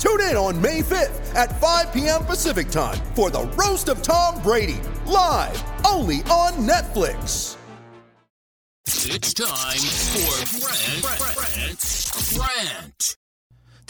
Tune in on May 5th at 5 p.m. Pacific time for the Roast of Tom Brady, live only on Netflix. It's time for Brent, Brent, Brent.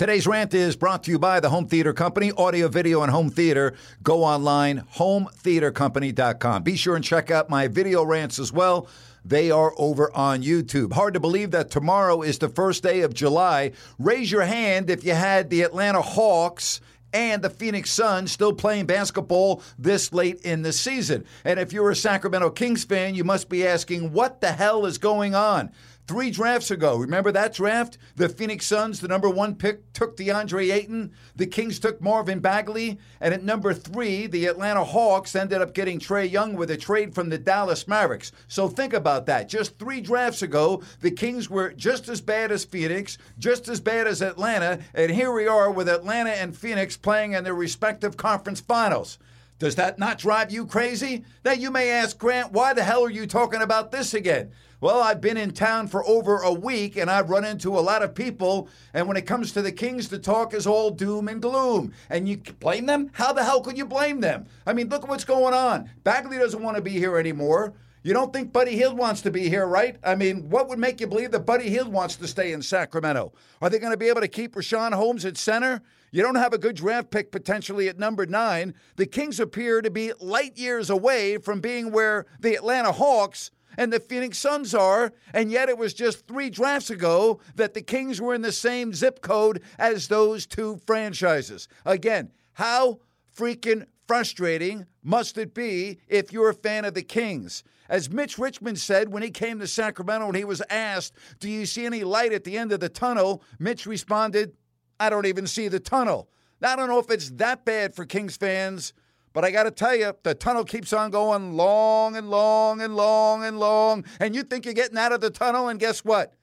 Today's rant is brought to you by the Home Theater Company, audio, video, and home theater. Go online, hometheatercompany.com. Be sure and check out my video rants as well. They are over on YouTube. Hard to believe that tomorrow is the first day of July. Raise your hand if you had the Atlanta Hawks and the Phoenix Suns still playing basketball this late in the season. And if you're a Sacramento Kings fan, you must be asking, what the hell is going on? Three drafts ago, remember that draft? The Phoenix Suns, the number one pick, took DeAndre Ayton. The Kings took Marvin Bagley. And at number three, the Atlanta Hawks ended up getting Trae Young with a trade from the Dallas Mavericks. So think about that. Just three drafts ago, the Kings were just as bad as Phoenix, just as bad as Atlanta. And here we are with Atlanta and Phoenix playing in their respective conference finals. Does that not drive you crazy? Now you may ask, Grant, why the hell are you talking about this again? Well, I've been in town for over a week and I've run into a lot of people. And when it comes to the Kings, the talk is all doom and gloom. And you blame them? How the hell could you blame them? I mean, look at what's going on. Bagley doesn't want to be here anymore. You don't think Buddy Hield wants to be here, right? I mean, what would make you believe that Buddy Hield wants to stay in Sacramento? Are they going to be able to keep Richaun Holmes at center? You don't have a good draft pick potentially at number nine. The Kings appear to be light years away from being where the Atlanta Hawks and the Phoenix Suns are, and yet it was just three drafts ago that the Kings were in the same zip code as those two franchises. Again, how freaking frustrating must it be if you're a fan of the Kings? As Mitch Richmond said when he came to Sacramento and he was asked, Do you see any light at the end of the tunnel? Mitch responded, I don't even see the tunnel. Now, I don't know if it's that bad for Kings fans, but I got to tell you, the tunnel keeps on going long and long and long and long. And you think you're getting out of the tunnel, and guess what?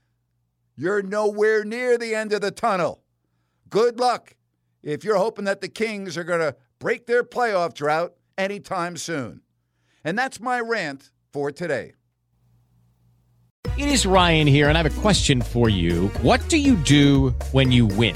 You're nowhere near the end of the tunnel. Good luck if you're hoping that the Kings are going to break their playoff drought anytime soon. And that's my rant for today. It is Ryan here, and I have a question for you. What do you do when you win?